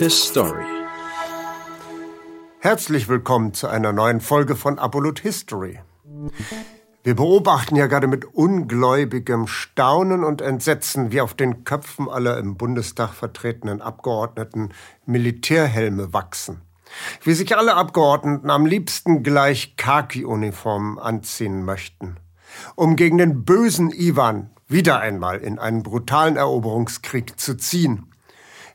His Story. Herzlich willkommen zu einer neuen Folge von Apollut History. Wir beobachten ja gerade mit ungläubigem Staunen und Entsetzen, wie auf den Köpfen aller im Bundestag vertretenen Abgeordneten Militärhelme wachsen. Wie sich alle Abgeordneten am liebsten gleich Khaki-Uniformen anziehen möchten, um gegen den bösen Iwan wieder einmal in einen brutalen Eroberungskrieg zu ziehen.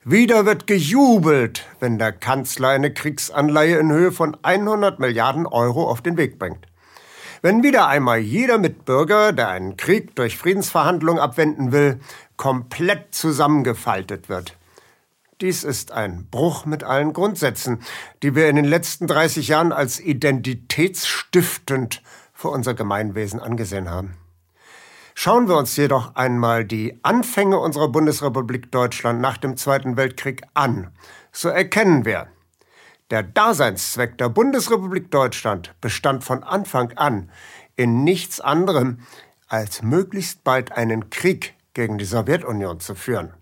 Wieder wird gejubelt, wenn der Kanzler eine Kriegsanleihe in Höhe von 100 Milliarden Euro auf den Weg bringt. Wenn wieder einmal jeder Mitbürger, der einen Krieg durch Friedensverhandlungen abwenden will, komplett zusammengefaltet wird. Dies ist ein Bruch mit allen Grundsätzen, die wir in den letzten 30 Jahren als identitätsstiftend für unser Gemeinwesen angesehen haben. Schauen wir uns jedoch einmal die Anfänge unserer Bundesrepublik Deutschland nach dem Zweiten Weltkrieg an. So erkennen wir, der Daseinszweck der Bundesrepublik Deutschland bestand von Anfang an in nichts anderem, als möglichst bald einen Krieg gegen die Sowjetunion zu führen.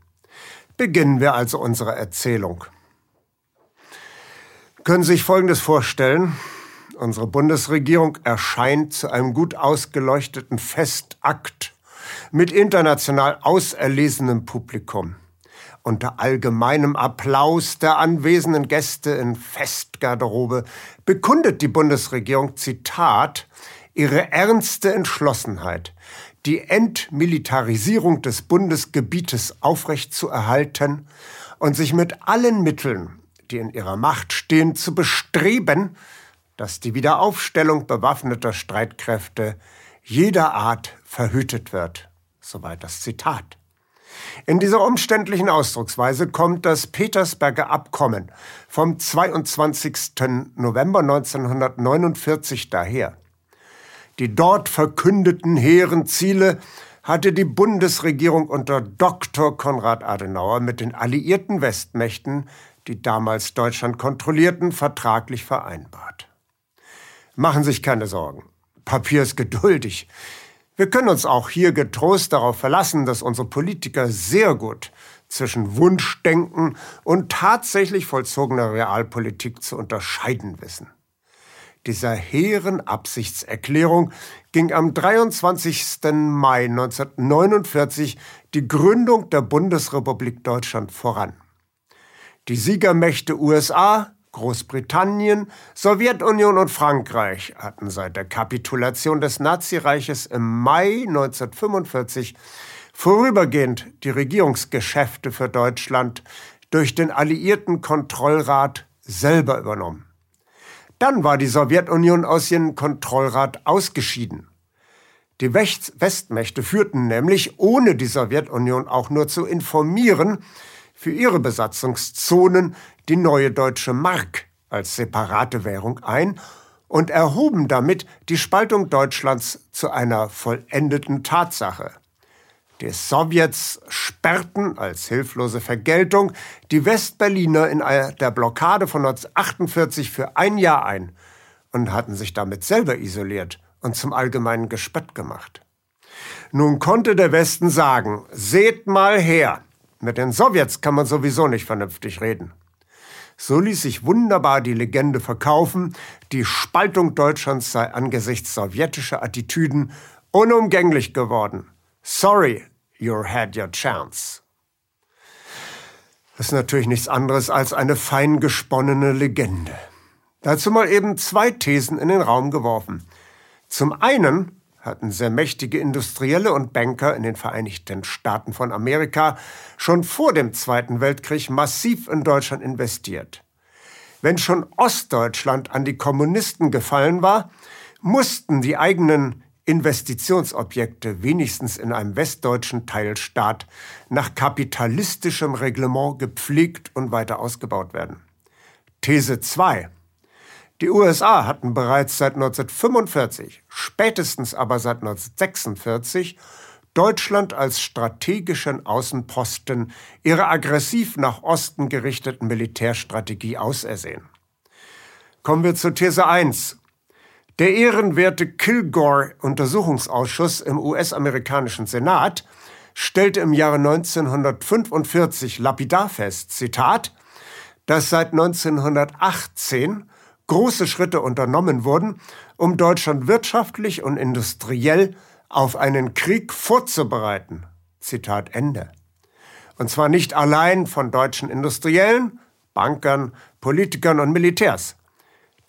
Beginnen wir also unsere Erzählung. Können Sie sich Folgendes vorstellen? Unsere Bundesregierung erscheint zu einem gut ausgeleuchteten Festakt mit international auserlesenem Publikum. Unter allgemeinem Applaus der anwesenden Gäste in Festgarderobe bekundet die Bundesregierung, Zitat, ihre ernste Entschlossenheit, die Entmilitarisierung des Bundesgebietes aufrechtzuerhalten und sich mit allen Mitteln, die in ihrer Macht stehen, zu bestreben, dass die Wiederaufstellung bewaffneter Streitkräfte jeder Art verhütet wird. Soweit das Zitat. In dieser umständlichen Ausdrucksweise kommt das Petersberger Abkommen vom 22. November 1949 daher. Die dort verkündeten hehren Ziele hatte die Bundesregierung unter Dr. Konrad Adenauer mit den alliierten Westmächten, die damals Deutschland kontrollierten, vertraglich vereinbart. Machen sich keine Sorgen. Papier ist geduldig. Wir können uns auch hier getrost darauf verlassen, dass unsere Politiker sehr gut zwischen Wunschdenken und tatsächlich vollzogener Realpolitik zu unterscheiden wissen. Dieser hehren Absichtserklärung ging am 23. Mai 1949 die Gründung der Bundesrepublik Deutschland voran. Die Siegermächte USA, Großbritannien, Sowjetunion und Frankreich hatten seit der Kapitulation des Nazireiches im Mai 1945 vorübergehend die Regierungsgeschäfte für Deutschland durch den Alliierten Kontrollrat selber übernommen. Dann war die Sowjetunion aus ihrem Kontrollrat ausgeschieden. Die Westmächte führten nämlich, ohne die Sowjetunion auch nur zu informieren, für ihre Besatzungszonen die neue deutsche Mark als separate Währung ein und erhoben damit die Spaltung Deutschlands zu einer vollendeten Tatsache. Die Sowjets sperrten als hilflose Vergeltung die Westberliner in der Blockade von 1948 für ein Jahr ein und hatten sich damit selber isoliert und zum allgemeinen Gespött gemacht. Nun konnte der Westen sagen, seht mal her, mit den Sowjets kann man sowieso nicht vernünftig reden. So ließ sich wunderbar die Legende verkaufen, die Spaltung Deutschlands sei angesichts sowjetischer Attitüden unumgänglich geworden. Sorry, you had your chance. Das ist natürlich nichts anderes als eine fein gesponnene Legende. Dazu mal eben zwei Thesen in den Raum geworfen. Zum einen hatten sehr mächtige Industrielle und Banker in den Vereinigten Staaten von Amerika schon vor dem Zweiten Weltkrieg massiv in Deutschland investiert. Wenn schon Ostdeutschland an die Kommunisten gefallen war, mussten die eigenen Investitionsobjekte wenigstens in einem westdeutschen Teilstaat nach kapitalistischem Reglement gepflegt und weiter ausgebaut werden. These 2. Die USA hatten bereits seit 1945, spätestens aber seit 1946, Deutschland als strategischen Außenposten ihrer aggressiv nach Osten gerichteten Militärstrategie ausersehen. Kommen wir zur These 1. Der ehrenwerte Kilgore-Untersuchungsausschuss im US-amerikanischen Senat stellte im Jahre 1945 lapidar fest, Zitat, dass seit 1918 große Schritte unternommen wurden, um Deutschland wirtschaftlich und industriell auf einen Krieg vorzubereiten. Zitat Ende. Und zwar nicht allein von deutschen Industriellen, Bankern, Politikern und Militärs.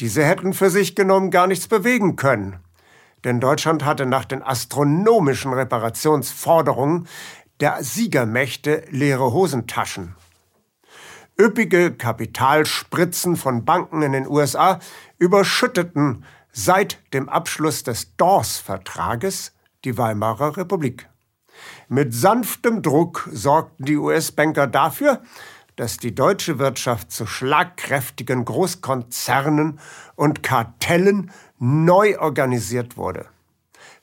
Diese hätten für sich genommen gar nichts bewegen können. Denn Deutschland hatte nach den astronomischen Reparationsforderungen der Siegermächte leere Hosentaschen. Üppige Kapitalspritzen von Banken in den USA überschütteten seit dem Abschluss des Dawes-Vertrages die Weimarer Republik. Mit sanftem Druck sorgten die US-Banker dafür, dass die deutsche Wirtschaft zu schlagkräftigen Großkonzernen und Kartellen neu organisiert wurde.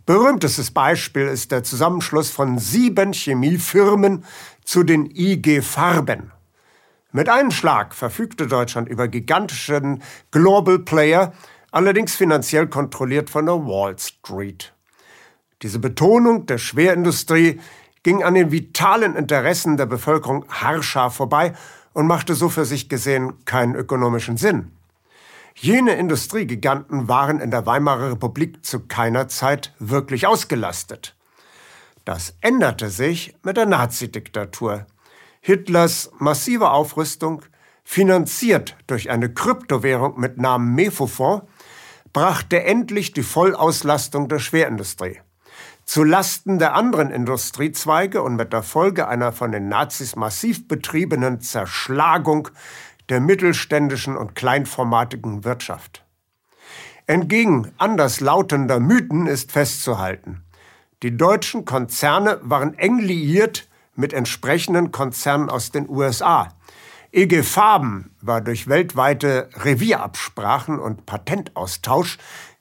Berühmtestes Beispiel ist der Zusammenschluss von sieben Chemiefirmen zu den IG Farben. Mit einem Schlag verfügte Deutschland über gigantischen Global Player, allerdings finanziell kontrolliert von der Wall Street. Diese Betonung der Schwerindustrie ging an den vitalen Interessen der Bevölkerung haarscharf vorbei und machte so für sich gesehen keinen ökonomischen Sinn. Jene Industriegiganten waren in der Weimarer Republik zu keiner Zeit wirklich ausgelastet. Das änderte sich mit der Nazidiktatur. Hitlers massive Aufrüstung, finanziert durch eine Kryptowährung mit Namen Mefofon, brachte endlich die Vollauslastung der Schwerindustrie zu Lasten der anderen Industriezweige und mit der Folge einer von den Nazis massiv betriebenen Zerschlagung der mittelständischen und kleinformatigen Wirtschaft. Entgegen anderslautender Mythen ist festzuhalten, die deutschen Konzerne waren eng liiert mit entsprechenden Konzernen aus den USA. EG Farben war durch weltweite Revierabsprachen und Patentaustausch,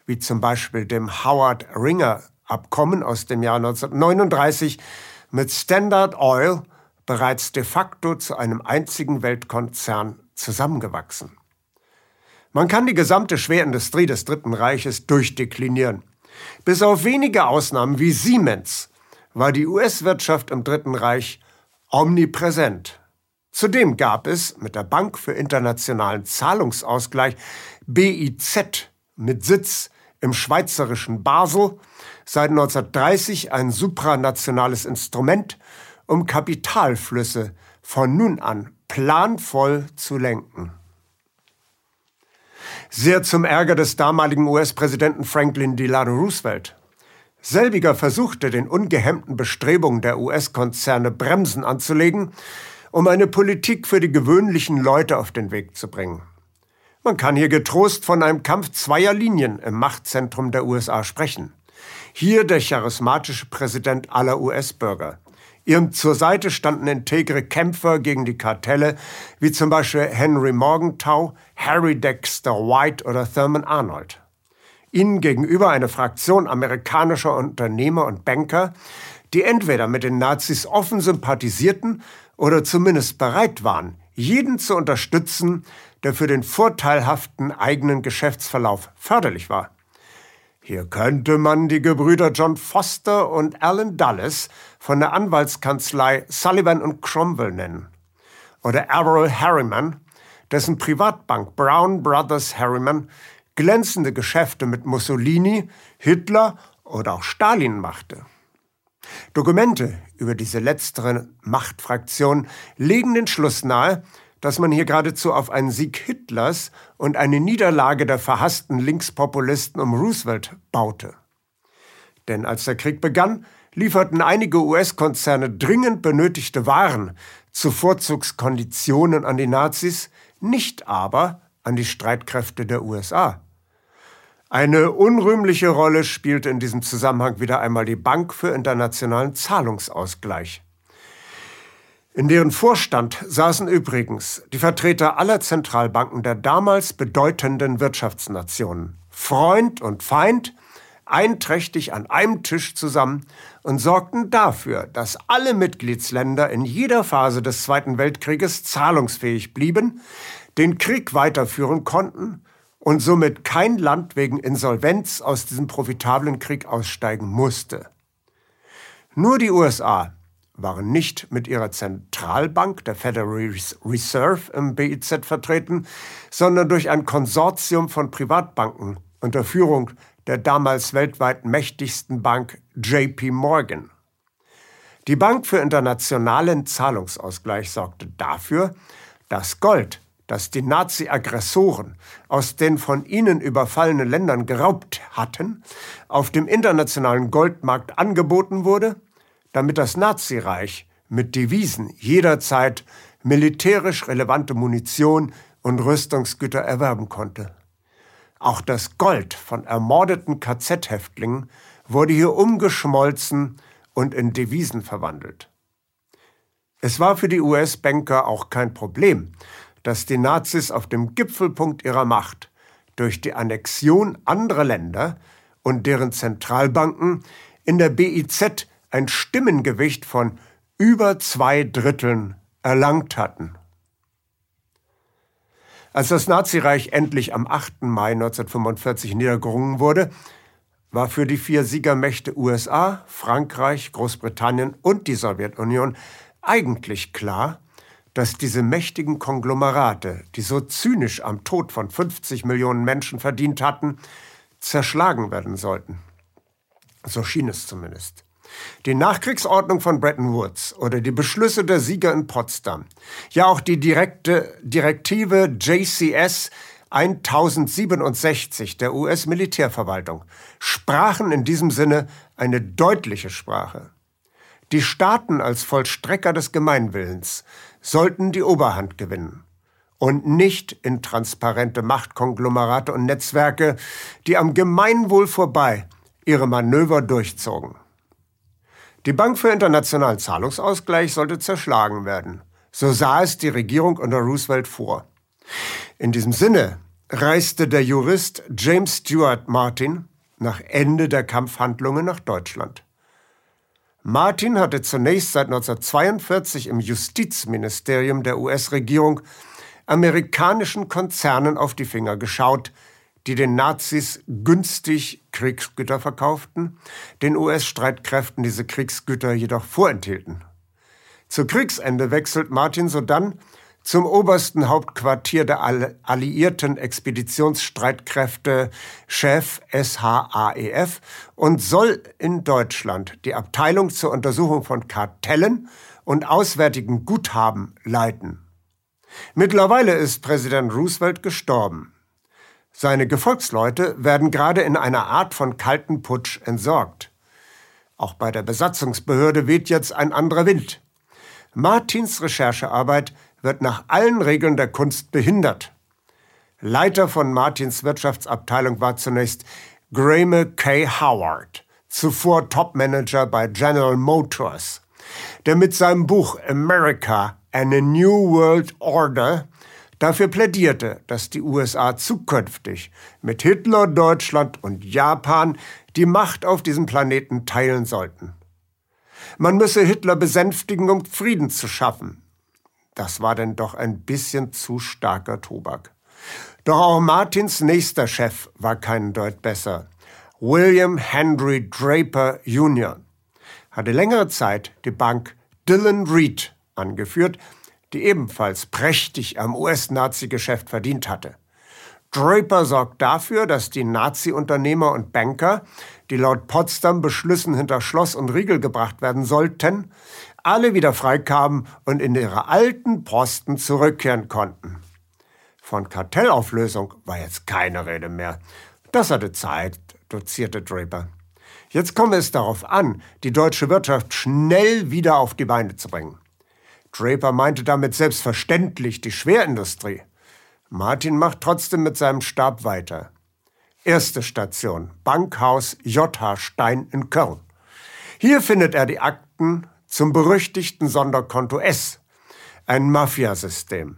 wie zum Beispiel dem Howard Ringer Abkommen aus dem Jahr 1939 mit Standard Oil bereits de facto zu einem einzigen Weltkonzern zusammengewachsen. Man kann die gesamte Schwerindustrie des Dritten Reiches durchdeklinieren. Bis auf wenige Ausnahmen wie Siemens war die US-Wirtschaft im Dritten Reich omnipräsent. Zudem gab es mit der Bank für internationalen Zahlungsausgleich BIZ mit Sitz im schweizerischen Basel seit 1930 ein supranationales Instrument, um Kapitalflüsse von nun an planvoll zu lenken. Sehr zum Ärger des damaligen US-Präsidenten Franklin Delano Roosevelt. Selbiger versuchte den ungehemmten Bestrebungen der US-Konzerne Bremsen anzulegen, um eine Politik für die gewöhnlichen Leute auf den Weg zu bringen. Man kann hier getrost von einem Kampf zweier Linien im Machtzentrum der USA sprechen. Hier der charismatische Präsident aller US-Bürger. Ihm zur Seite standen integre Kämpfer gegen die Kartelle, wie zum Beispiel Henry Morgenthau, Harry Dexter White oder Thurman Arnold. Ihnen gegenüber eine Fraktion amerikanischer Unternehmer und Banker, die entweder mit den Nazis offen sympathisierten oder zumindest bereit waren, jeden zu unterstützen, der für den vorteilhaften eigenen Geschäftsverlauf förderlich war. Hier könnte man die Gebrüder John Foster und Alan Dulles von der Anwaltskanzlei Sullivan Cromwell nennen. Oder Errol Harriman, dessen Privatbank Brown Brothers Harriman glänzende Geschäfte mit Mussolini, Hitler oder auch Stalin machte. Dokumente über diese letztere Machtfraktion legen den Schluss nahe, dass man hier geradezu auf einen Sieg Hitlers und eine Niederlage der verhassten Linkspopulisten um Roosevelt baute. Denn als der Krieg begann, lieferten einige US-Konzerne dringend benötigte Waren zu Vorzugskonditionen an die Nazis, nicht aber an die Streitkräfte der USA. Eine unrühmliche Rolle spielte in diesem Zusammenhang wieder einmal die Bank für internationalen Zahlungsausgleich. In deren Vorstand saßen übrigens die Vertreter aller Zentralbanken der damals bedeutenden Wirtschaftsnationen. Freund und Feind einträchtig an einem Tisch zusammen und sorgten dafür, dass alle Mitgliedsländer in jeder Phase des Zweiten Weltkrieges zahlungsfähig blieben, den Krieg weiterführen konnten und somit kein Land wegen Insolvenz aus diesem profitablen Krieg aussteigen musste. Nur die USA waren nicht mit ihrer Zentralbank, der Federal Reserve im BIZ vertreten, sondern durch ein Konsortium von Privatbanken unter Führung der damals weltweit mächtigsten Bank JP Morgan. Die Bank für internationalen Zahlungsausgleich sorgte dafür, dass Gold, das die Nazi-Aggressoren aus den von ihnen überfallenen Ländern geraubt hatten, auf dem internationalen Goldmarkt angeboten wurde, damit das Nazireich mit Devisen jederzeit militärisch relevante Munition und Rüstungsgüter erwerben konnte. Auch das Gold von ermordeten KZ-Häftlingen wurde hier umgeschmolzen und in Devisen verwandelt. Es war für die US-Banker auch kein Problem, dass die Nazis auf dem Gipfelpunkt ihrer Macht durch die Annexion anderer Länder und deren Zentralbanken in der BIZ ein Stimmengewicht von über zwei Dritteln erlangt hatten. Als das Nazireich endlich am 8. Mai 1945 niedergerungen wurde, war für die vier Siegermächte USA, Frankreich, Großbritannien und die Sowjetunion eigentlich klar, dass diese mächtigen Konglomerate, die so zynisch am Tod von 50 Millionen Menschen verdient hatten, zerschlagen werden sollten. So schien es zumindest. Die Nachkriegsordnung von Bretton Woods oder die Beschlüsse der Sieger in Potsdam, ja auch die direkte Direktive JCS 1067 der US-Militärverwaltung sprachen in diesem Sinne eine deutliche Sprache. Die Staaten als Vollstrecker des Gemeinwillens sollten die Oberhand gewinnen und nicht in transparente Machtkonglomerate und Netzwerke, die am Gemeinwohl vorbei ihre Manöver durchzogen. Die Bank für internationalen Zahlungsausgleich sollte zerschlagen werden. So sah es die Regierung unter Roosevelt vor. In diesem Sinne reiste der Jurist James Stuart Martin nach Ende der Kampfhandlungen nach Deutschland. Martin hatte zunächst seit 1942 im Justizministerium der US-Regierung amerikanischen Konzernen auf die Finger geschaut, die den Nazis günstig Kriegsgüter verkauften, den US-Streitkräften diese Kriegsgüter jedoch vorenthielten. Zu Kriegsende wechselt Martin sodann zum obersten Hauptquartier der alliierten Expeditionsstreitkräfte Chef SHAEF und soll in Deutschland die Abteilung zur Untersuchung von Kartellen und auswärtigen Guthaben leiten. Mittlerweile ist Präsident Roosevelt gestorben. Seine Gefolgsleute werden gerade in einer Art von kalten Putsch entsorgt. Auch bei der Besatzungsbehörde weht jetzt ein anderer Wind. Martins Recherchearbeit wird nach allen Regeln der Kunst behindert. Leiter von Martins Wirtschaftsabteilung war zunächst Graeme K. Howard, zuvor Topmanager bei General Motors, der mit seinem Buch America and a New World Order dafür plädierte, dass die USA zukünftig mit Hitler, Deutschland und Japan die Macht auf diesem Planeten teilen sollten. Man müsse Hitler besänftigen, um Frieden zu schaffen. Das war denn doch ein bisschen zu starker Tobak. Doch auch Martins nächster Chef war keinen Deut besser. William Henry Draper Jr. hatte längere Zeit die Bank Dillon Reed angeführt, die ebenfalls prächtig am US-Nazi-Geschäft verdient hatte. Draper sorgt dafür, dass die Nazi-Unternehmer und Banker, die laut Potsdam Beschlüssen hinter Schloss und Riegel gebracht werden sollten, alle wieder freikamen und in ihre alten Posten zurückkehren konnten. Von Kartellauflösung war jetzt keine Rede mehr. Das hatte Zeit, dozierte Draper. Jetzt komme es darauf an, die deutsche Wirtschaft schnell wieder auf die Beine zu bringen. Draper meinte damit selbstverständlich die Schwerindustrie. Martin macht trotzdem mit seinem Stab weiter. Erste Station, Bankhaus J.H. Stein in Köln. Hier findet er die Akten zum berüchtigten Sonderkonto S, ein Mafiasystem.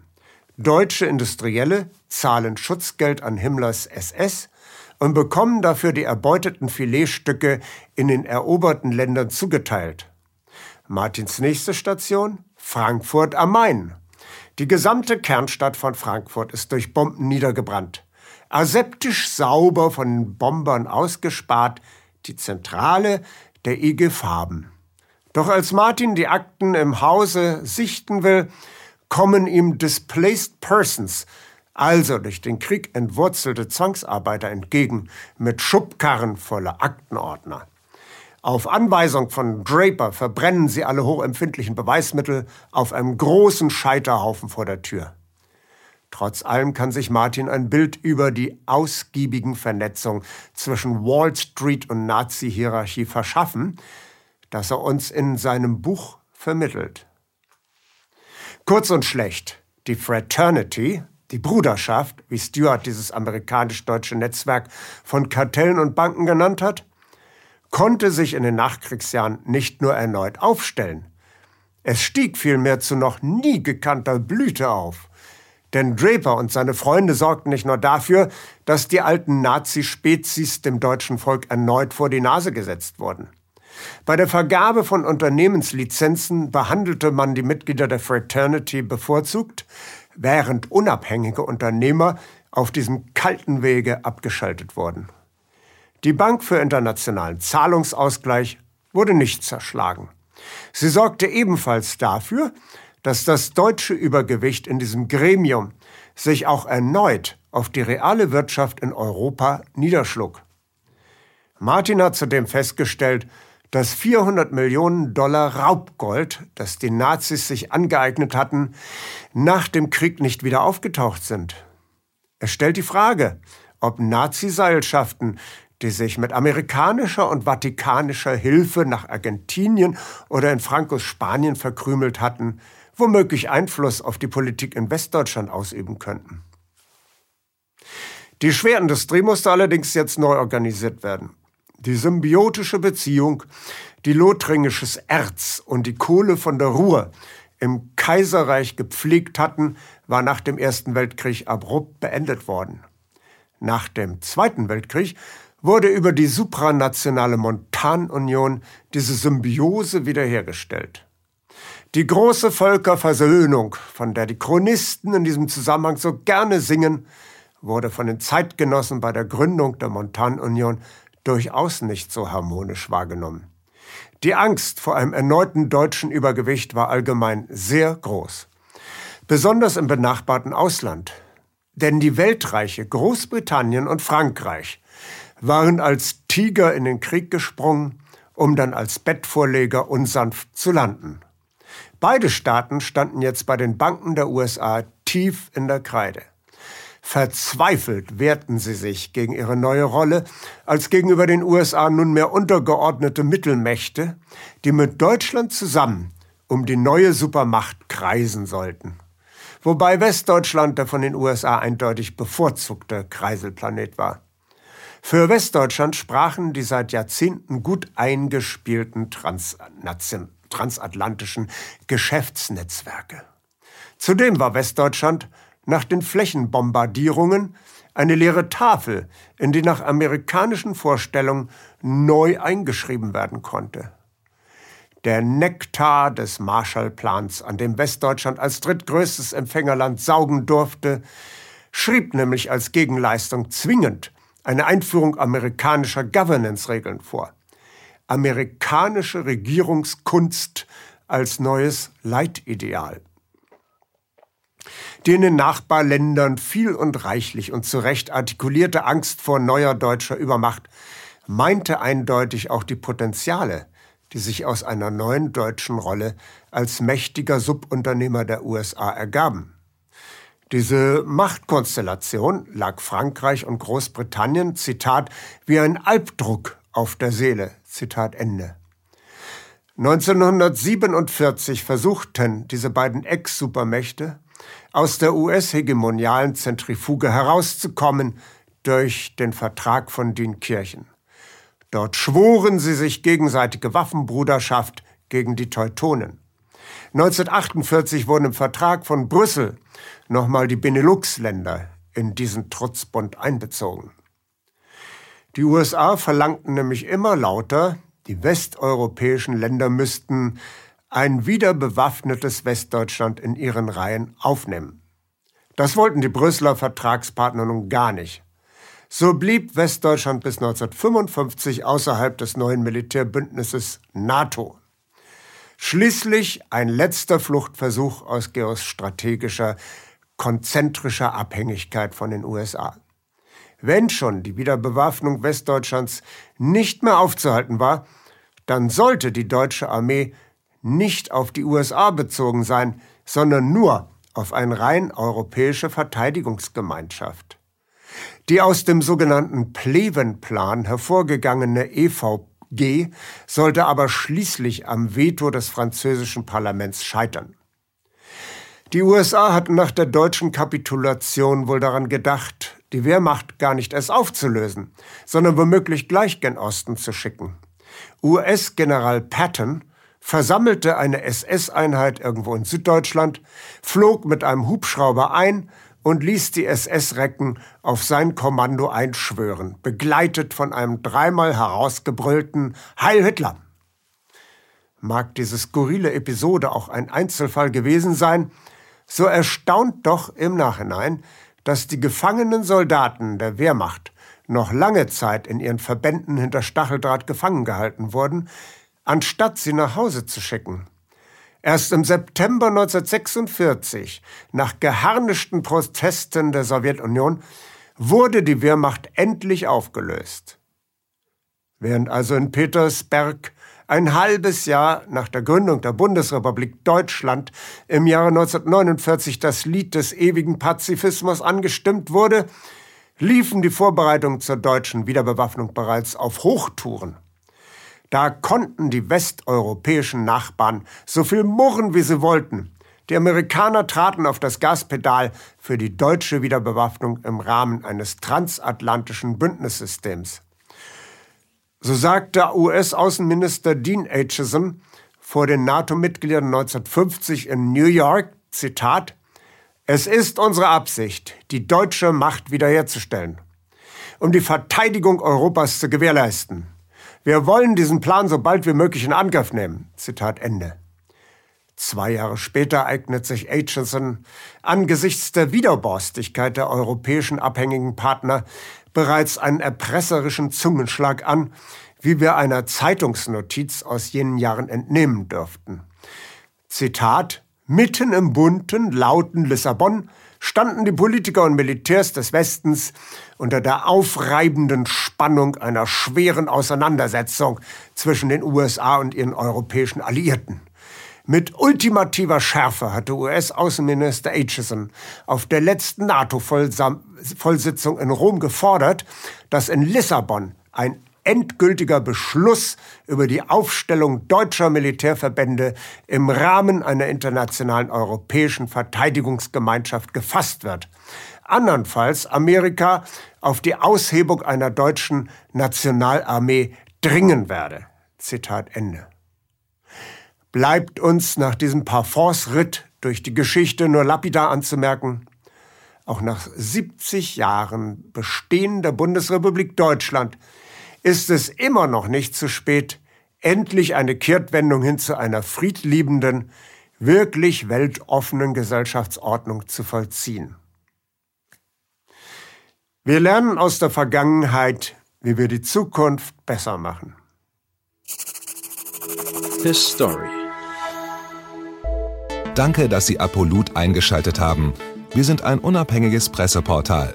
Deutsche Industrielle zahlen Schutzgeld an Himmlers SS und bekommen dafür die erbeuteten Filetstücke in den eroberten Ländern zugeteilt. Martins nächste Station Frankfurt am Main. Die gesamte Kernstadt von Frankfurt ist durch Bomben niedergebrannt. Aseptisch sauber von den Bombern ausgespart, die Zentrale der IG Farben. Doch als Martin die Akten im Hause sichten will, kommen ihm Displaced Persons, also durch den Krieg entwurzelte Zwangsarbeiter entgegen, mit Schubkarren voller Aktenordner. Auf Anweisung von Draper verbrennen sie alle hochempfindlichen Beweismittel auf einem großen Scheiterhaufen vor der Tür. Trotz allem kann sich Martin ein Bild über die ausgiebigen Vernetzung zwischen Wall Street und Nazi-Hierarchie verschaffen, das er uns in seinem Buch vermittelt. Kurz und schlecht, die Fraternity, die Bruderschaft, wie Stuart dieses amerikanisch-deutsche Netzwerk von Kartellen und Banken genannt hat, konnte sich in den Nachkriegsjahren nicht nur erneut aufstellen, es stieg vielmehr zu noch nie gekannter Blüte auf. Denn Draper und seine Freunde sorgten nicht nur dafür, dass die alten Nazi-Spezies dem deutschen Volk erneut vor die Nase gesetzt wurden. Bei der Vergabe von Unternehmenslizenzen behandelte man die Mitglieder der Fraternity bevorzugt, während unabhängige Unternehmer auf diesem kalten Wege abgeschaltet wurden. Die Bank für internationalen Zahlungsausgleich wurde nicht zerschlagen. Sie sorgte ebenfalls dafür, dass das deutsche Übergewicht in diesem Gremium sich auch erneut auf die reale Wirtschaft in Europa niederschlug. Martin hat zudem festgestellt, dass 400 Millionen Dollar Raubgold, das die Nazis sich angeeignet hatten, nach dem Krieg nicht wieder aufgetaucht sind. Er stellt die Frage, ob Nazi-Seilschaften, die sich mit amerikanischer und vatikanischer Hilfe nach Argentinien oder in Frankos Spanien verkrümelt hatten, womöglich Einfluss auf die Politik in Westdeutschland ausüben könnten. Die Schwerindustrie musste allerdings jetzt neu organisiert werden. Die symbiotische Beziehung, die lothringisches Erz und die Kohle von der Ruhr im Kaiserreich gepflegt hatten, war nach dem Ersten Weltkrieg abrupt beendet worden. Nach dem Zweiten Weltkrieg wurde über die supranationale Montanunion diese Symbiose wiederhergestellt. Die große Völkerversöhnung, von der die Chronisten in diesem Zusammenhang so gerne singen, wurde von den Zeitgenossen bei der Gründung der Montanunion durchaus nicht so harmonisch wahrgenommen. Die Angst vor einem erneuten deutschen Übergewicht war allgemein sehr groß. Besonders im benachbarten Ausland. Denn die Weltreiche Großbritannien und Frankreich waren als Tiger in den Krieg gesprungen, um dann als Bettvorleger unsanft zu landen. Beide Staaten standen jetzt bei den Banken der USA tief in der Kreide. Verzweifelt wehrten sie sich gegen ihre neue Rolle als gegenüber den USA nunmehr untergeordnete Mittelmächte, die mit Deutschland zusammen um die neue Supermacht kreisen sollten. Wobei Westdeutschland der von den USA eindeutig bevorzugte Kreiselplanet war. Für Westdeutschland sprachen die seit Jahrzehnten gut eingespielten transatlantischen Geschäftsnetzwerke. Zudem war Westdeutschland nach den Flächenbombardierungen eine leere Tafel, in die nach amerikanischen Vorstellungen neu eingeschrieben werden konnte. Der Nektar des Marshallplans, an dem Westdeutschland als drittgrößtes Empfängerland saugen durfte, schrieb nämlich als Gegenleistung zwingend eine Einführung amerikanischer Governance-Regeln vor. Amerikanische Regierungskunst als neues Leitideal die in den Nachbarländern viel und reichlich und zu Recht artikulierte Angst vor neuer deutscher Übermacht meinte eindeutig auch die Potenziale, die sich aus einer neuen deutschen Rolle als mächtiger Subunternehmer der USA ergaben. Diese Machtkonstellation lag Frankreich und Großbritannien, Zitat, wie ein Albdruck auf der Seele, Zitat Ende. 1947 versuchten diese beiden Ex-Supermächte aus der US-hegemonialen Zentrifuge herauszukommen durch den Vertrag von Dünkirchen. Dort schworen sie sich gegenseitige Waffenbruderschaft gegen die Teutonen. 1948 wurden im Vertrag von Brüssel nochmal die Benelux-Länder in diesen Trutzbund einbezogen. Die USA verlangten nämlich immer lauter, die westeuropäischen Länder müssten ein wieder bewaffnetes Westdeutschland in ihren Reihen aufnehmen. Das wollten die Brüsseler Vertragspartner nun gar nicht. So blieb Westdeutschland bis 1955 außerhalb des neuen Militärbündnisses NATO. Schließlich ein letzter Fluchtversuch aus geostrategischer, konzentrischer Abhängigkeit von den USA. Wenn schon die Wiederbewaffnung Westdeutschlands nicht mehr aufzuhalten war, dann sollte die deutsche Armee nicht auf die USA bezogen sein, sondern nur auf eine rein europäische Verteidigungsgemeinschaft. Die aus dem sogenannten Pleven-Plan hervorgegangene EVG sollte aber schließlich am Veto des französischen Parlaments scheitern. Die USA hatten nach der deutschen Kapitulation wohl daran gedacht, die Wehrmacht gar nicht erst aufzulösen, sondern womöglich gleich gen Osten zu schicken. US-General Patton versammelte eine SS-Einheit irgendwo in Süddeutschland, flog mit einem Hubschrauber ein und ließ die SS-Recken auf sein Kommando einschwören, begleitet von einem dreimal herausgebrüllten Heil Hitler. Mag diese skurrile Episode auch ein Einzelfall gewesen sein, so erstaunt doch im Nachhinein, dass die gefangenen Soldaten der Wehrmacht noch lange Zeit in ihren Verbänden hinter Stacheldraht gefangen gehalten wurden, anstatt sie nach Hause zu schicken. Erst im September 1946, nach geharnischten Protesten der Sowjetunion, wurde die Wehrmacht endlich aufgelöst. Während also in Petersberg ein halbes Jahr nach der Gründung der Bundesrepublik Deutschland im Jahre 1949 das Lied des ewigen Pazifismus angestimmt wurde, liefen die Vorbereitungen zur deutschen Wiederbewaffnung bereits auf Hochtouren. Da konnten die westeuropäischen Nachbarn so viel murren, wie sie wollten. Die Amerikaner traten auf das Gaspedal für die deutsche Wiederbewaffnung im Rahmen eines transatlantischen Bündnissystems. So sagte US-Außenminister Dean Acheson vor den NATO-Mitgliedern 1950 in New York, Zitat, Es ist unsere Absicht, die deutsche Macht wiederherzustellen, um die Verteidigung Europas zu gewährleisten. Wir wollen diesen Plan so bald wie möglich in Angriff nehmen. Zitat Ende. Zwei Jahre später eignet sich Aitchison angesichts der Widerborstigkeit der europäischen abhängigen Partner bereits einen erpresserischen Zungenschlag an, wie wir einer Zeitungsnotiz aus jenen Jahren entnehmen dürften. Zitat Mitten im bunten, lauten Lissabon standen die Politiker und Militärs des Westens unter der aufreibenden Spannung einer schweren Auseinandersetzung zwischen den USA und ihren europäischen Alliierten. Mit ultimativer Schärfe hatte US-Außenminister Aitchison auf der letzten NATO-Vollsitzung in Rom gefordert, dass in Lissabon ein endgültiger Beschluss über die Aufstellung deutscher Militärverbände im Rahmen einer internationalen europäischen Verteidigungsgemeinschaft gefasst wird. Andernfalls Amerika auf die Aushebung einer deutschen Nationalarmee dringen werde. Zitat Ende. Bleibt uns nach diesem Parforce-Ritt durch die Geschichte nur lapidar anzumerken, auch nach 70 Jahren Bestehen der Bundesrepublik Deutschland ist es immer noch nicht zu spät, endlich eine Kehrtwendung hin zu einer friedliebenden, wirklich weltoffenen Gesellschaftsordnung zu vollziehen. Wir lernen aus der Vergangenheit, wie wir die Zukunft besser machen. His Story. Danke, dass Sie Apolut eingeschaltet haben. Wir sind ein unabhängiges Presseportal.